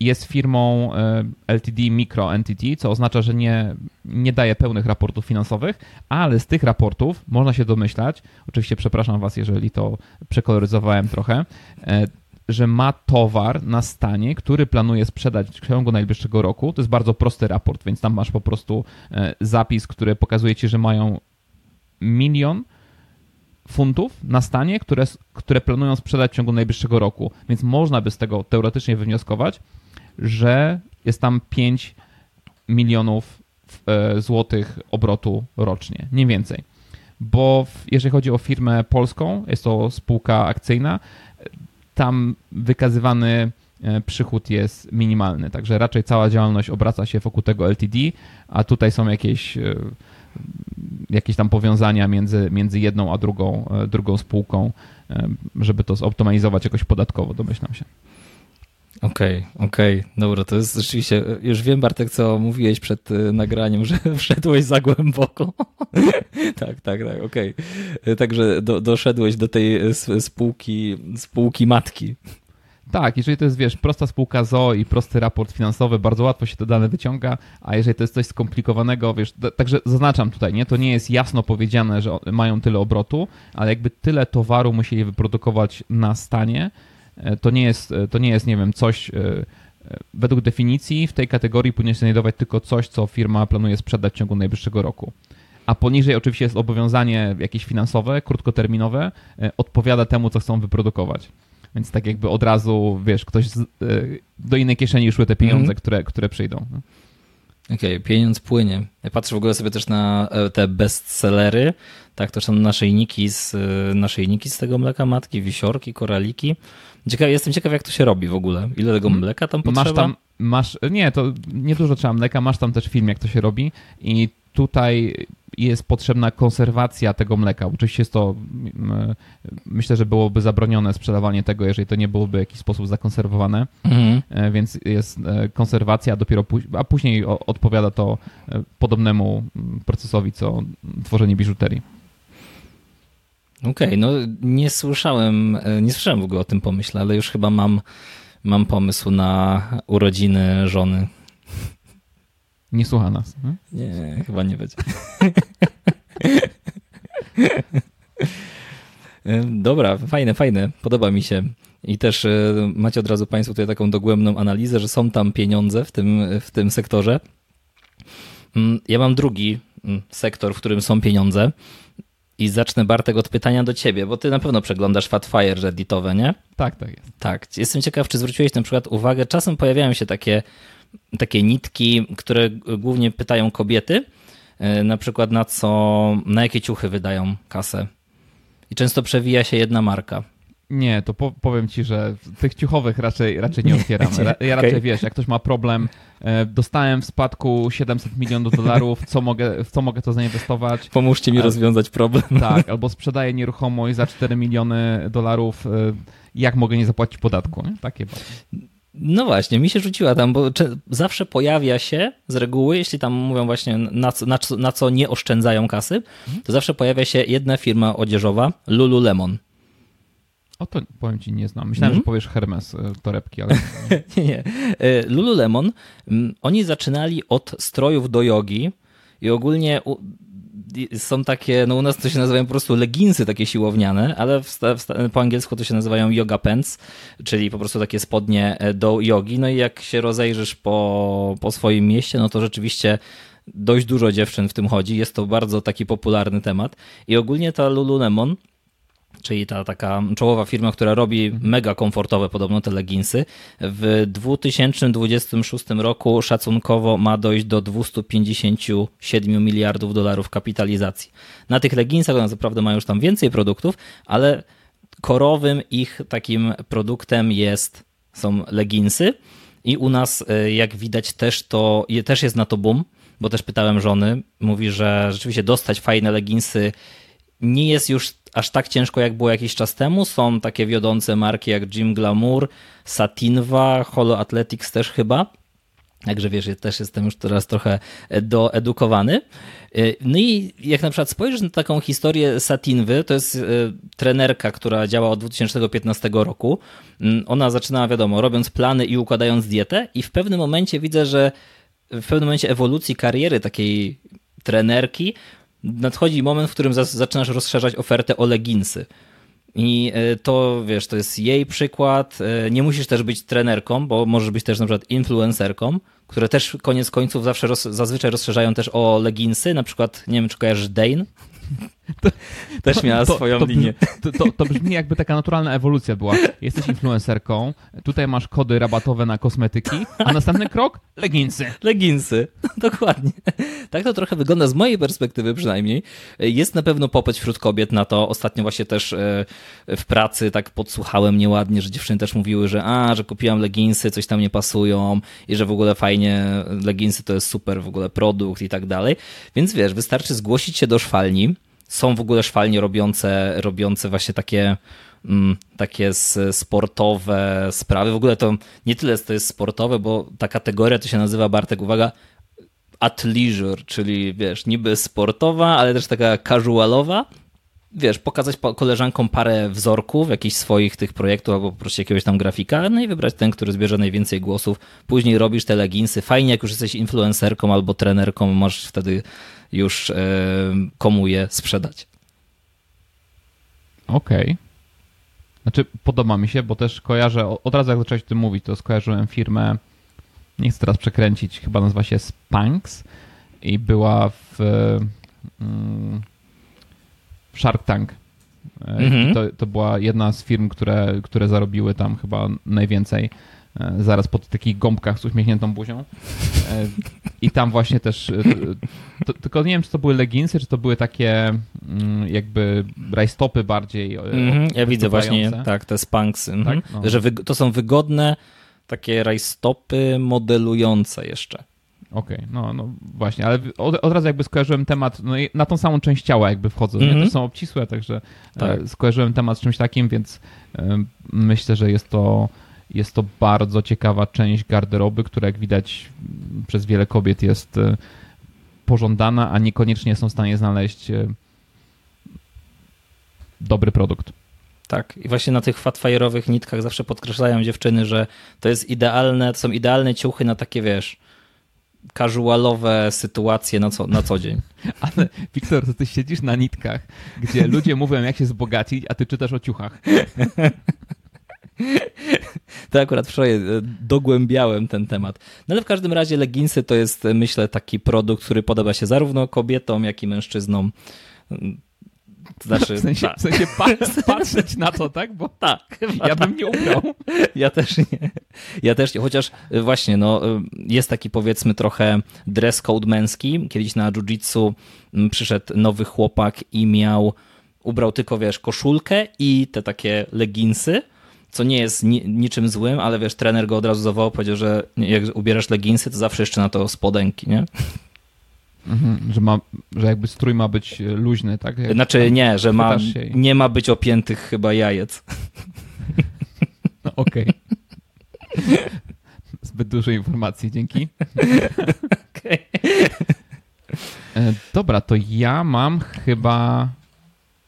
jest firmą e, LTD Micro Entity, co oznacza, że nie, nie daje pełnych raportów finansowych, ale z tych raportów można się domyślać, oczywiście przepraszam Was, jeżeli to przekoloryzowałem trochę, e, że ma towar na stanie, który planuje sprzedać w ciągu najbliższego roku. To jest bardzo prosty raport, więc tam masz po prostu e, zapis, który pokazuje Ci, że mają milion funtów na stanie, które, które planują sprzedać w ciągu najbliższego roku. Więc można by z tego teoretycznie wywnioskować, że jest tam 5 milionów e, złotych obrotu rocznie, nie więcej. Bo jeżeli chodzi o firmę polską, jest to spółka akcyjna, tam wykazywany e, przychód jest minimalny, także raczej cała działalność obraca się wokół tego LTD, a tutaj są jakieś e, jakieś tam powiązania między, między jedną a drugą, drugą spółką, żeby to zoptymalizować jakoś podatkowo, domyślam się. Okej, okay, okej, okay. dobra, to jest rzeczywiście, już wiem Bartek, co mówiłeś przed y, nagraniem, że wszedłeś za głęboko. tak, tak, tak, okej. Okay. Także do, doszedłeś do tej spółki, spółki matki. Tak, jeżeli to jest, wiesz, prosta spółka ZO i prosty raport finansowy, bardzo łatwo się te dane wyciąga, a jeżeli to jest coś skomplikowanego, wiesz, także zaznaczam tutaj, nie, to nie jest jasno powiedziane, że mają tyle obrotu, ale jakby tyle towaru musieli wyprodukować na stanie, E, to nie jest, e, to nie jest nie wiem, coś e, według definicji w tej kategorii powinien się znajdować tylko coś, co firma planuje sprzedać w ciągu najbliższego roku. A poniżej oczywiście jest obowiązanie jakieś finansowe, krótkoterminowe, odpowiada temu, co chcą wyprodukować. Więc tak jakby od razu, wiesz, ktoś z, do innej kieszeni szły te pieniądze, mm. które, które przyjdą. Okej, okay, pieniądz płynie. Ja patrzę w ogóle sobie też na te bestsellery, tak, to są naszyjniki z, naszyjniki z tego mleka matki, wisiorki, koraliki. Ciekaw, jestem ciekaw, jak to się robi w ogóle. Ile tego mhm. mleka tam potrzeba? Masz tam, masz, nie, to nie dużo trzeba mleka, masz tam też film, jak to się robi i tutaj jest potrzebna konserwacja tego mleka. Oczywiście jest to, myślę, że byłoby zabronione sprzedawanie tego, jeżeli to nie byłoby w jakiś sposób zakonserwowane, mhm. E, więc jest e, konserwacja, a dopiero a później odpowiada to e, podobnemu procesowi, co tworzenie biżuterii. Okej, okay, no nie słyszałem, nie słyszałem w ogóle o tym pomyśle, ale już chyba mam, mam pomysł na urodziny żony. Nie słucha nas. Hmm? Nie, chyba nie będzie. Dobra, fajne, fajne, podoba mi się. I też e, macie od razu Państwo tutaj taką dogłębną analizę, że są tam pieniądze w tym, w tym sektorze. Mm, ja mam drugi mm, sektor, w którym są pieniądze. I zacznę Bartek od pytania do ciebie, bo ty na pewno przeglądasz Fatfire redditowe, nie? Tak, tak jest. Tak. Jestem ciekaw, czy zwróciłeś na przykład uwagę, czasem pojawiają się takie, takie nitki, które głównie pytają kobiety, na przykład na co, na jakie ciuchy wydają kasę. I często przewija się jedna marka. Nie, to po, powiem ci, że tych ciuchowych raczej, raczej nie otwieramy. Ja raczej okay. wiesz, jak ktoś ma problem, e, dostałem w spadku 700 milionów dolarów, co mogę, w co mogę to zainwestować? Pomóżcie mi rozwiązać problem. Tak, albo sprzedaję nieruchomość za 4 miliony dolarów, e, jak mogę nie zapłacić podatku? Nie? Takie No właśnie, mi się rzuciła tam, bo zawsze pojawia się z reguły, jeśli tam mówią właśnie na co, na co, na co nie oszczędzają kasy, to zawsze pojawia się jedna firma odzieżowa, Lululemon. O to powiem ci, nie znam. Myślałem, mm -hmm. że powiesz Hermes e, torebki, ale. nie, nie. E, Lululemon, mm, oni zaczynali od strojów do jogi i ogólnie są takie, no u nas to się nazywają po prostu leginsy takie siłowniane, ale w, w, po angielsku to się nazywają yoga pants, czyli po prostu takie spodnie e, do jogi. No i jak się rozejrzysz po, po swoim mieście, no to rzeczywiście dość dużo dziewczyn w tym chodzi. Jest to bardzo taki popularny temat. I ogólnie ta Lululemon czyli ta taka czołowa firma, która robi mega komfortowe podobno te leginsy. W 2026 roku szacunkowo ma dojść do 257 miliardów dolarów kapitalizacji. Na tych leginsach one naprawdę mają już tam więcej produktów, ale korowym ich takim produktem jest, są leginsy i u nas e, jak widać też to, też jest na to boom, bo też pytałem żony, mówi, że rzeczywiście dostać fajne leginsy nie jest już aż tak ciężko, jak było jakiś czas temu. Są takie wiodące marki jak Jim Glamour, Satinwa, Holo Athletics też chyba. Także wiesz, ja też jestem już teraz trochę doedukowany. No i jak na przykład spojrzysz na taką historię Satinwy, to jest trenerka, która działa od 2015 roku. Mm, ona zaczyna, wiadomo, robiąc plany i układając dietę i w pewnym momencie widzę, że w pewnym momencie ewolucji kariery takiej trenerki nadchodzi moment, w którym zaczynasz rozszerzać ofertę o leginsy. I e, to, wiesz, to jest jej przykład. E, nie musisz też być trenerką, bo możesz być też na przykład influencerką, które też koniec końców zawsze roz, zazwyczaj rozszerzają też o leginsy. Na przykład, nie wiem, czy kojarzysz Dane? To, Też miała to, swoją to, linię. To, to, brzmi jakby taka naturalna ewolucja była. Jesteś influencerką, tutaj masz kody rabatowe na kosmetyki, a następny krok? Leginsy. Leginsy, dokładnie. Tak to trochę wygląda z mojej perspektywy przynajmniej. Jest na pewno popyt wśród kobiet na to. Ostatnio właśnie też e, w pracy tak podsłuchałem nieładnie, że dziewczyny też mówiły, że a, że kupiłam leginsy, coś tam nie pasują i że w ogóle fajnie, leginsy to jest super w ogóle produkt i tak dalej. Więc wiesz, wystarczy zgłosić się do szwalni, są w ogóle szwalnie robiące, robiące właśnie takie, mm, takie sportowe sprawy. W ogóle to nie tyle to jest sportowe, bo ta kategoria to się nazywa, Bartek, uwaga, athleisure, czyli wiesz, niby sportowa, ale też taka casualowa. Wiesz, pokazać koleżankom parę wzorków, jakichś swoich tych projektów, albo po prostu jakiegoś tam grafika, no i wybrać ten, który zbierze najwięcej głosów. Później robisz te leginsy. Fajnie, jak już jesteś influencerką albo trenerką, możesz wtedy już e, komu je sprzedać. Okej. Okay. Znaczy, podoba mi się, bo też kojarzę, od razu jak zacząłeś o tym mówić, to skojarzyłem firmę, nie chcę teraz przekręcić, chyba nazywa się Spanx i była w, mm, Shark Tank. Mhm. To, to była jedna z firm, które, które zarobiły tam chyba najwięcej. E, zaraz po takich gąbkach z uśmiechniętą buzią. E, I tam właśnie też, e, to, tylko nie wiem, czy to były leginsy, czy to były takie mm, jakby rajstopy bardziej. Mm, ja widzę właśnie, tak, te spanksy. Mhm. Tak? No. Że to są wygodne takie rajstopy modelujące jeszcze. Okej, okay, no, no właśnie, ale od, od, razu jakby skojarzyłem temat, no na tą samą część ciała jakby wchodzę, mm -hmm. to są obcisłe, także tak. skojarzyłem temat z czymś takim, więc myślę, że jest to jest to bardzo ciekawa część garderoby, która jak widać przez wiele kobiet jest e, pożądana, a niekoniecznie są w stanie znaleźć e, dobry produkt. Tak, i właśnie na tych fatfire'owych nitkach zawsze podkreślają dziewczyny, że to jest idealne, to są idealne ciuchy na takie, wiesz, casualowe sytuacje na co, na co dzień. Ale Wiktor, to ty siedzisz na nitkach, gdzie ludzie mówią jak się wzbogacić, a ty czytasz o ciuchach. To akurat wczoraj e, dogłębiałem ten temat. No ale w każdym razie leginsy to jest, myślę, taki produkt, który podoba się zarówno kobietom, jak i mężczyznom. Znaczy, w sensie, tak. w sensie patrzeć na to, tak? Bo tak, ja bym nie ubrał. Ja też nie. Ja też nie, chociaż e, właśnie, no, e, jest taki powiedzmy trochę dress code męski. Kiedyś na jiu-jitsu przyszedł nowy chłopak i miał, ubrał tylko, wiesz, koszulkę i te takie leginsy co nie jest ni niczym złym, ale wiesz, trener go od razu zawołał, powiedział, że jak ubierasz leginsy, to zawsze jeszcze na to spodenki, nie? Mhm, że, ma, że jakby strój ma być luźny, tak? Jak znaczy nie, że ma, nie ma być opiętych chyba jajec. No, Okej. Okay. Zbyt dużo informacji, dzięki. Okay. E, dobra, to ja mam chyba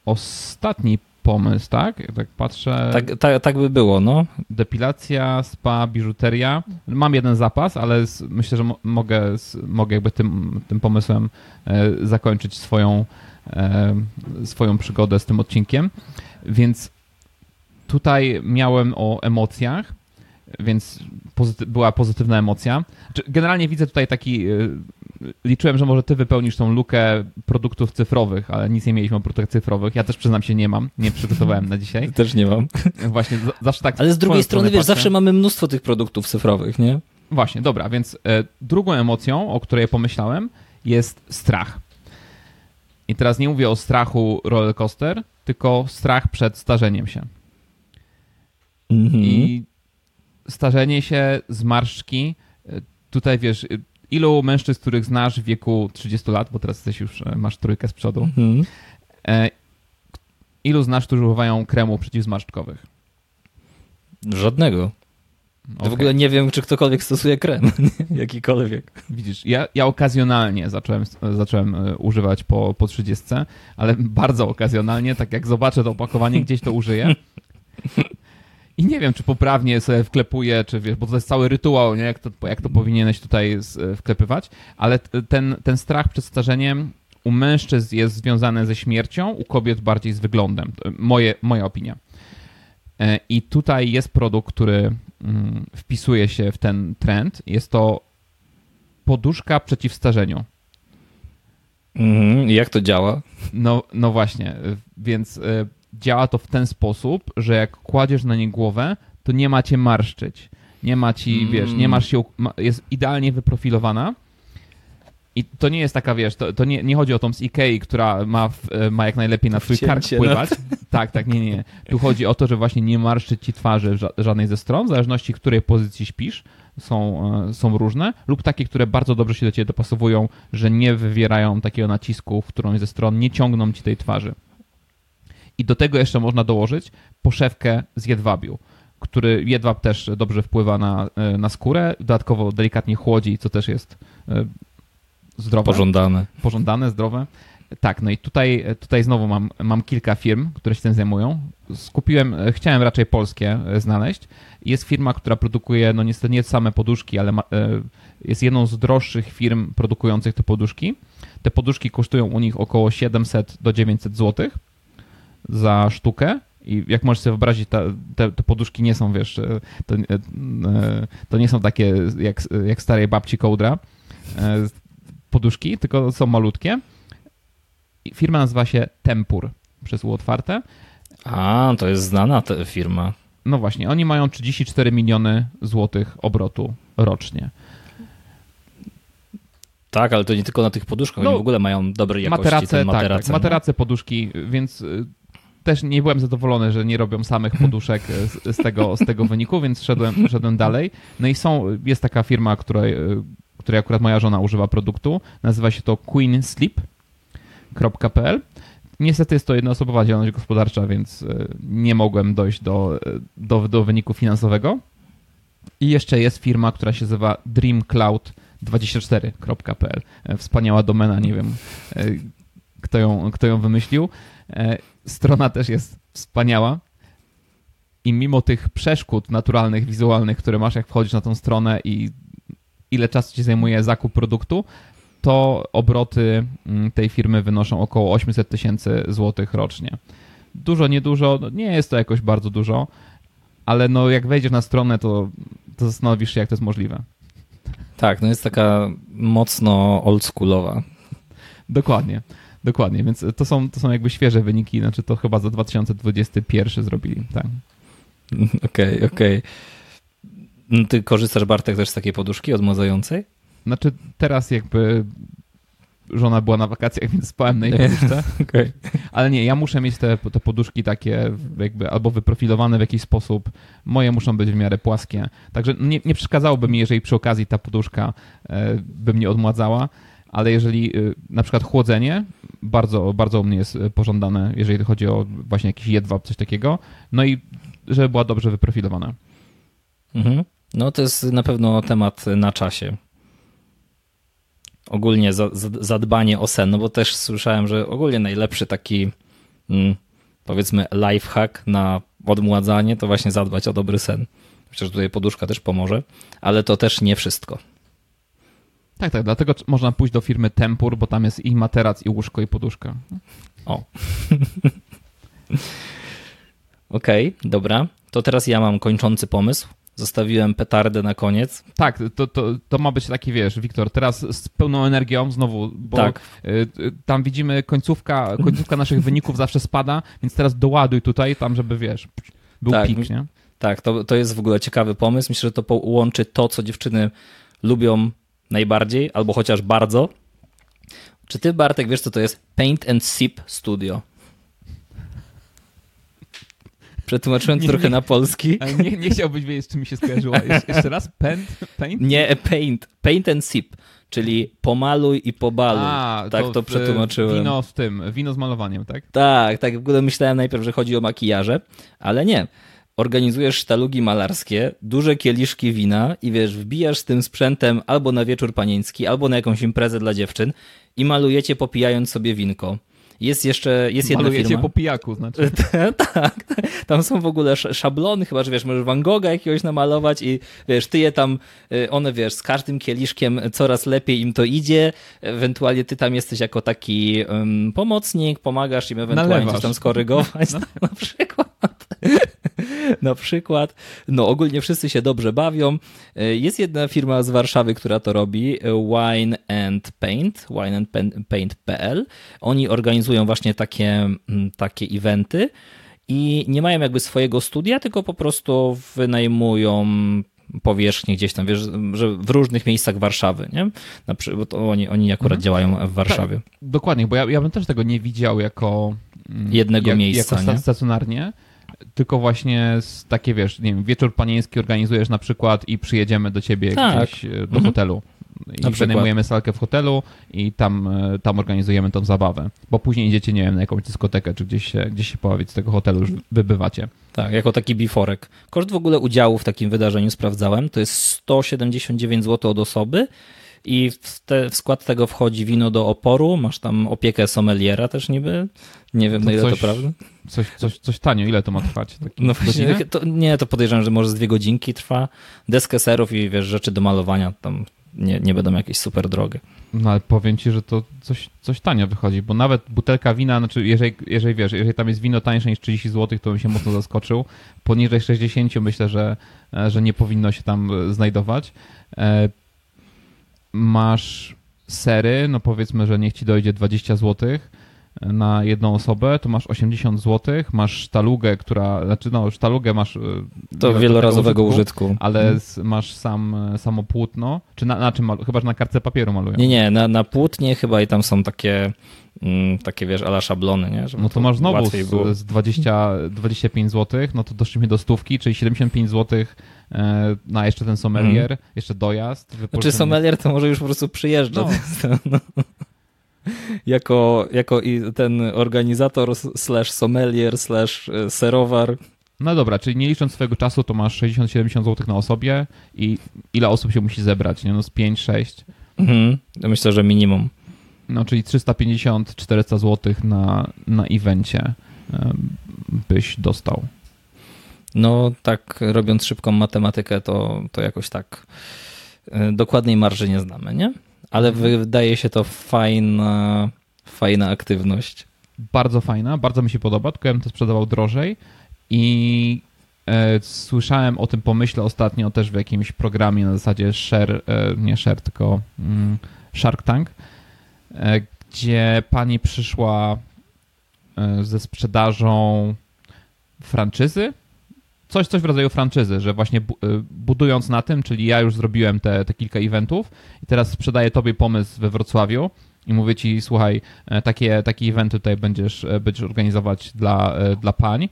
ostatni pomysł, tak? Tak patrzę. Tak, tak, tak by było, no. Depilacja, spa, biżuteria. Mam jeden zapas, ale myślę, że mogę, mogę jakby tym, tym pomysłem e, zakończyć swoją, e, swoją przygodę z tym odcinkiem. Więc tutaj miałem o emocjach, więc pozyty była pozytywna emocja. Generalnie widzę tutaj taki e, liczyłem, że może ty wypełnisz tą lukę produktów cyfrowych, ale nic nie mieliśmy o produktach cyfrowych. Ja też przyznam się, nie mam. Nie przygotowałem na dzisiaj. Też nie mam. Właśnie, zawsze tak. Ale z drugiej strony, wiesz, patrzę. zawsze mamy mnóstwo tych produktów cyfrowych, nie? Właśnie, dobra, więc e, drugą emocją, o której pomyślałem, jest strach. I teraz nie mówię o strachu rollercoaster, tylko strach przed starzeniem się. Mm -hmm. I starzenie się, zmarszczki, e, tutaj wiesz, ilu mężczyzn, których znasz w wieku 30 lat, bo teraz jesteś już, e, masz trójkę z przodu, mhm. E, ilu znasz, którzy używają kremu przeciwzmarszczkowych? Żadnego. Okay. W ogóle nie wiem, czy ktokolwiek stosuje krem, jakikolwiek. Widzisz, ja, ja okazjonalnie zacząłem, zacząłem e, używać po, po 30, ale bardzo okazjonalnie, tak jak zobaczę to opakowanie, gdzieś to użyję. I nie wiem, czy poprawnie sobie wklepuję, czy wiesz, bo to jest cały rytuał, nie? Jak to, jak to powinieneś tutaj wklepywać, ale ten, ten strach przed starzeniem u mężczyzn jest związany ze śmiercią, u kobiet bardziej z wyglądem. Moje, moja opinia. E, I tutaj jest produkt, który mm, wpisuje się w ten trend. Jest to poduszka przeciw starzeniu. Mm, jak to działa? No, no właśnie, więc e, działa to w ten sposób, że jak kładziesz na nie głowę, to nie ma cię marszczyć. Nie ma ci, mm. wiesz, nie masz się, jest idealnie wyprofilowana i to nie jest taka, wiesz, to, to nie, nie chodzi o tą z Ikei, która ma, w, e, ma jak najlepiej na twój kark wpływać. No. Tak, tak, nie, nie. Tu chodzi o to, że właśnie nie marszczy ci twarzy żadnej ze stron, w zależności której pozycji śpisz, są, e, są różne, lub takie, które bardzo dobrze się do ciebie dopasowują, że nie wywierają takiego nacisku w którąś ze stron, nie ciągną ci tej twarzy. I do tego jeszcze można dołożyć poszewkę z jedwabiu który jedwab też dobrze wpływa na, e, na skórę, dodatkowo delikatnie chłodzi, co też jest zdrowe. Pożądane. Pożądane, zdrowe. Tak, no i tutaj, tutaj znowu mam, mam kilka firm, które się tym zajmują. Skupiłem, chciałem raczej polskie znaleźć. Jest firma, która produkuje, no niestety nie same poduszki, ale ma, e, jest jedną z droższych firm produkujących te poduszki. Te poduszki kosztują u nich około 700 do 900 zł za sztukę. I jak możesz sobie wyobrazić, ta, te, te, poduszki nie są, wiesz, e, to, e, to nie są takie jak, jak starej babci kołdra poduszki, tylko są malutkie. Firma nazywa się Tempur przez U otwarte. A, to jest znana ta firma. No właśnie, oni mają 34 miliony złotych obrotu rocznie. Tak, ale to nie tylko na tych poduszkach, no, oni w ogóle mają dobry jakości materace, materace. Tak, tak, materace, poduszki, więc y, też nie byłem zadowolony, że nie robią samych poduszek z, z, tego, z tego wyniku, więc szedłem, szedłem dalej. No i są, jest taka firma, której, y, której akurat moja żona używa produktu. Nazywa się to queensleep.pl. Niestety jest to jednoosobowa działalność gospodarcza, więc e, nie mogłem dojść do, e, do, do wyniku finansowego. I jeszcze jest firma, która się nazywa dreamcloud24.pl. E, wspaniała domena, nie wiem kto ją, kto ją wymyślił. Strona też jest wspaniała. I mimo tych przeszkód naturalnych, wizualnych, które masz, jak wchodzisz na tą stronę i ile czasu ci zajmuje zakup produktu, to obroty mm, tej firmy wynoszą około 800 tysięcy złotych rocznie. Dużo, niedużo, no nie jest to jakoś bardzo dużo, ale no jak wejdziesz na stronę, to, to zastanowisz się, jak to jest możliwe. Tak, no jest taka mocno oldschoolowa. Dokładnie, dokładnie, więc to są, to są jakby świeże wyniki, znaczy to chyba za 2021 zrobili, tak. Okej, okay, okej. Okay. No, ty korzystasz, Bartek, też z takiej poduszki odmładzającej? Znaczy teraz jakby żona była na wakacjach, więc spałem na jej poduszce. okay. Ale nie, ja muszę mieć te, te poduszki takie jakby albo wyprofilowane w jakiś sposób. Moje muszą być w miarę płaskie. Także nie, nie przeszkadzałoby mi, jeżeli przy okazji ta poduszka e, by mnie odmładzała, ale jeżeli e, na przykład chłodzenie, bardzo, bardzo u mnie jest pożądane, jeżeli chodzi o właśnie jakiś jedwab, coś takiego. No i żeby była dobrze wyprofilowana. Mhm. No to jest na pewno temat na czasie. Ogólnie za, za, zadbanie o sen, no bo też słyszałem, że ogólnie najlepszy taki mm, powiedzmy lifehack na odmładzanie to właśnie zadbać o dobry sen. Że tutaj poduszka też pomoże, ale to też nie wszystko. Tak, tak, dlatego można pójść do firmy Tempur, bo tam jest i materac, i łóżko, i poduszka. O. Okej, okay, dobra. To teraz ja mam kończący pomysł. Zostawiłem petardę na koniec. Tak, to, to, to ma być taki, wiesz, Wiktor, teraz z pełną energią znowu, bo tak. Y, y, tam widzimy końcówka, końcówka naszych wyników zawsze spada, więc teraz doładuj tutaj tam, żeby, wiesz, był tak, pik, nie? Tak, to, to jest w ogóle ciekawy pomysł. Myślę, że to połączy to, co dziewczyny lubią najbardziej, albo chociaż bardzo. Czy ty, Bartek, wiesz, co to jest Paint and Sip Studio? Przetłumaczyłem nie, trochę nie, na polski. Nie, nie chciałbyś wiedzieć, z czym mi się skojarzyło. jeszcze raz? Paint? paint? Nie, paint. Paint and sip, czyli pomaluj i pobaluj. A, tak to, to przetłumaczyłem. Wino w tym, wino z malowaniem, tak? Tak, tak. W ogóle myślałem najpierw, że chodzi o makijaże, ale nie. Organizujesz sztalugi malarskie, duże kieliszki wina i wiesz, wbijasz z tym sprzętem albo na wieczór panieński, albo na jakąś imprezę dla dziewczyn i malujecie popijając sobie winko. Jest jeszcze, jest jedna Malujecie firma. po pijaku, znaczy. tak, tam są w ogóle sz- szablony, chyba, że wiesz, możesz Van Gogha jakiegoś namalować i wiesz, ty je tam, y, one wiesz, z każdym kieliszkiem coraz lepiej im to idzie, ewentualnie ty tam jesteś jako taki um, pomocnik, pomagasz im ewentualnie Nalewasz. coś tam skorygować, No. na przykład. Na przykład, no ogólnie wszyscy się dobrze bawią. Y, Jest jedna firma z Warszawy, która to robi, y, Wine and Paint, wineandpaint.pl. Oni organizują właśnie takie, mm, takie eventy i nie mają jakby swojego studia, tylko po prostu wynajmują powierzchnię gdzieś tam, wiesz, że w różnych miejscach Warszawy, nie? Na przy, bo to oni, oni akurat Mhm. działają w Warszawie. Dokładnie, bo ja, ja bym też tego nie widział jako mm, Jednego miejsca, jako sta- nie? Tylko właśnie z takie, wiesz, nie wiem, wieczór panieński organizujesz na przykład i przyjedziemy do ciebie Tak. gdzieś e, do Mhm. hotelu. I przykład. wynajmujemy salkę w hotelu i tam, e, tam organizujemy tą zabawę. Bo później idziecie, nie wiem, na jakąś dyskotekę, czy gdzieś się, gdzieś się pobawić z tego hotelu, już wybywacie. Tak, jako taki biforek. Koszt w ogóle udziału w takim wydarzeniu sprawdzałem, to jest 179 zł od osoby i w, te, w skład tego wchodzi wino do oporu, masz tam opiekę sommeliera też niby, nie wiem To na ile coś- to prawda. Coś, coś, coś tanio, ile to ma trwać? Taki No właśnie, to, nie, to podejrzewam, że może z dwie godzinki trwa, deskę serów i wiesz, rzeczy do malowania tam nie, nie będą jakieś super drogie. No ale powiem ci, że to coś, coś tanio wychodzi, bo nawet butelka wina, znaczy jeżeli, jeżeli wiesz, jeżeli tam jest wino tańsze niż 30 zł, to bym się mocno zaskoczył. Poniżej 60 myślę, że, e, że nie powinno się tam e, znajdować. E, Masz sery, no powiedzmy, że niech ci dojdzie 20 zł na jedną osobę, to masz 80 zł, masz sztalugę, która, znaczy no sztalugę masz e, To wielorazowego użytku. ale Mhm. masz sam, e, samo płótno, czy na, na czym, malu- chyba że na kartce papieru malują. Nie, nie, na, na płótnie chyba i tam są takie, mm, takie wiesz, ala szablony, nie? Żeby No to masz znowu z, z 20, 25 zł, no to doszliśmy do stówki, czyli 75 zł e, na jeszcze ten sommelier, jeszcze dojazd. Mhm. Znaczy sommelier to może już po prostu przyjeżdża. No. No. Jako, jako i ten organizator slash sommelier slash e, serowar. No dobra, czyli nie licząc swojego czasu, to masz 60-70 zł na osobie i ile osób się musi zebrać, nie? No z 5-6, Mhm. Myślę, że minimum. no czyli 350-400 zł na, na evencie byś dostał. No tak robiąc szybką matematykę, to, to jakoś tak e, dokładnej marży nie znamy, nie? Ale Mhm. wydaje się to fajna, fajna aktywność. bardzo fajna, bardzo mi się podoba, tylko ja bym to sprzedawał drożej i e, słyszałem o tym pomyśle ostatnio też w jakimś programie na zasadzie share, e, nie share, tylko mm, Shark Tank, e, gdzie pani przyszła e, ze sprzedażą franczyzy, coś, coś w rodzaju franczyzy, że właśnie bu- e, budując na tym, czyli ja już zrobiłem te, te kilka eventów i teraz sprzedaję tobie pomysł we Wrocławiu i mówię ci, słuchaj, e, takie, taki event tutaj będziesz, e, będziesz organizować dla, e, dla pań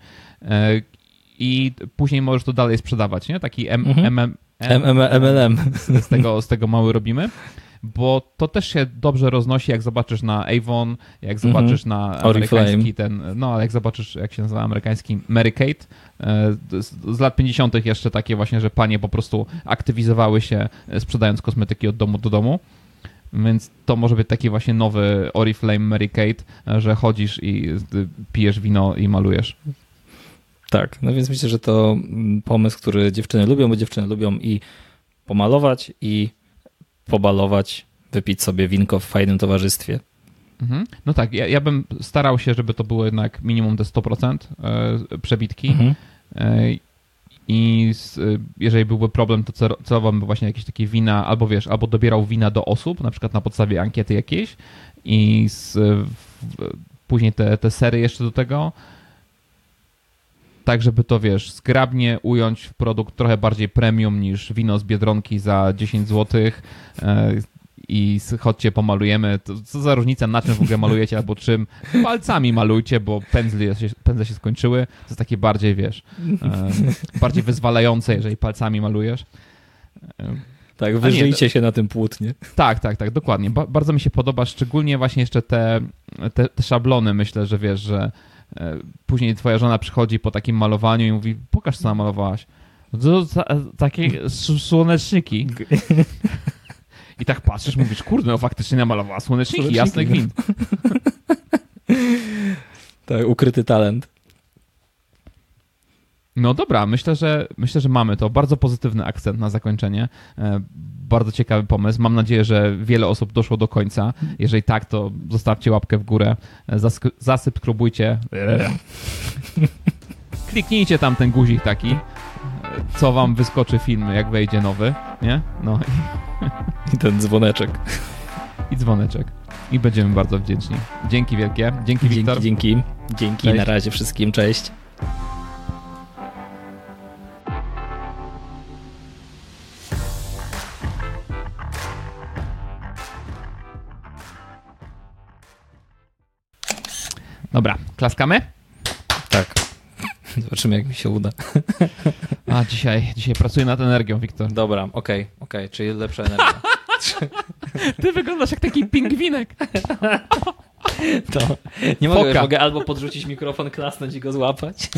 i później możesz to dalej sprzedawać, nie? Taki M, Mhm. M, M, M- M- MLM. z, tego, z tego mały robimy, bo to też się dobrze roznosi, jak zobaczysz na Avon, jak zobaczysz na Oriflame. amerykański ten, no ale jak zobaczysz, jak się nazywa amerykański Mary Kate, e, z, z lat 50. jeszcze takie właśnie, że panie po prostu aktywizowały się e, sprzedając kosmetyki od domu do domu. Więc to może być taki właśnie nowy Oriflame Mary Kate, że chodzisz i e, pijesz wino i malujesz. Tak, no więc myślę, że to mm, pomysł, który dziewczyny lubią, bo dziewczyny lubią i pomalować, i pobalować, wypić sobie winko w fajnym towarzystwie. Mhm. No tak, ja, ja bym starał się, żeby to było jednak minimum te 100% e, przebitki. Mhm. E, I z, e, jeżeli byłby problem, to cel- celowałbym właśnie jakieś takie wina, albo wiesz, albo dobierał wina do osób, na przykład na podstawie ankiety jakiejś i z, w, później te, te sery jeszcze do tego, tak żeby to, wiesz, zgrabnie ująć w produkt trochę bardziej premium niż wino z Biedronki za 10 zł i s- chodźcie pomalujemy. To, co za różnica, na czym w ogóle malujecie albo czym. Palcami malujcie, bo pędzle się, pędzle się skończyły. To jest takie bardziej, wiesz, e, bardziej wyzwalające, jeżeli palcami malujesz. E, Tak, wyżyjcie się na tym płótnie. tak, tak, tak, dokładnie. Ba bardzo mi się podoba, szczególnie właśnie jeszcze te, te, te szablony. Myślę, że wiesz, że e, później twoja żona przychodzi po takim malowaniu i mówi, pokaż co namalowałaś. To, takie słoneczniki. I tak patrzysz, mówisz, kurde, no faktycznie namalowała słoneczniki, Słoneczniki, jasny no. gwint. Tak, ukryty talent. No dobra, myślę, że myślę, że mamy to. Bardzo pozytywny akcent na zakończenie. E, Bardzo ciekawy pomysł. Mam nadzieję, że wiele osób doszło do końca. Jeżeli tak, to zostawcie łapkę w górę. Zask- Zasubskrybujcie. Kliknijcie tam ten guzik taki, co wam wyskoczy film, jak wejdzie nowy, nie? No I ten dzwoneczek. i dzwoneczek. I będziemy bardzo wdzięczni. Dzięki wielkie. Dzięki, Wiktor. Dzięki, dzięki. Dzięki, Cześć. na razie wszystkim, cześć. Dobra, klaskamy? Tak. Zobaczymy, jak mi się uda. A dzisiaj, dzisiaj pracuję nad energią, Wiktor. Dobra, okej, okej, czyli lepsza energia. Ty wyglądasz jak taki pingwinek. To nie mogę, mogę albo podrzucić mikrofon, klasnąć i go złapać.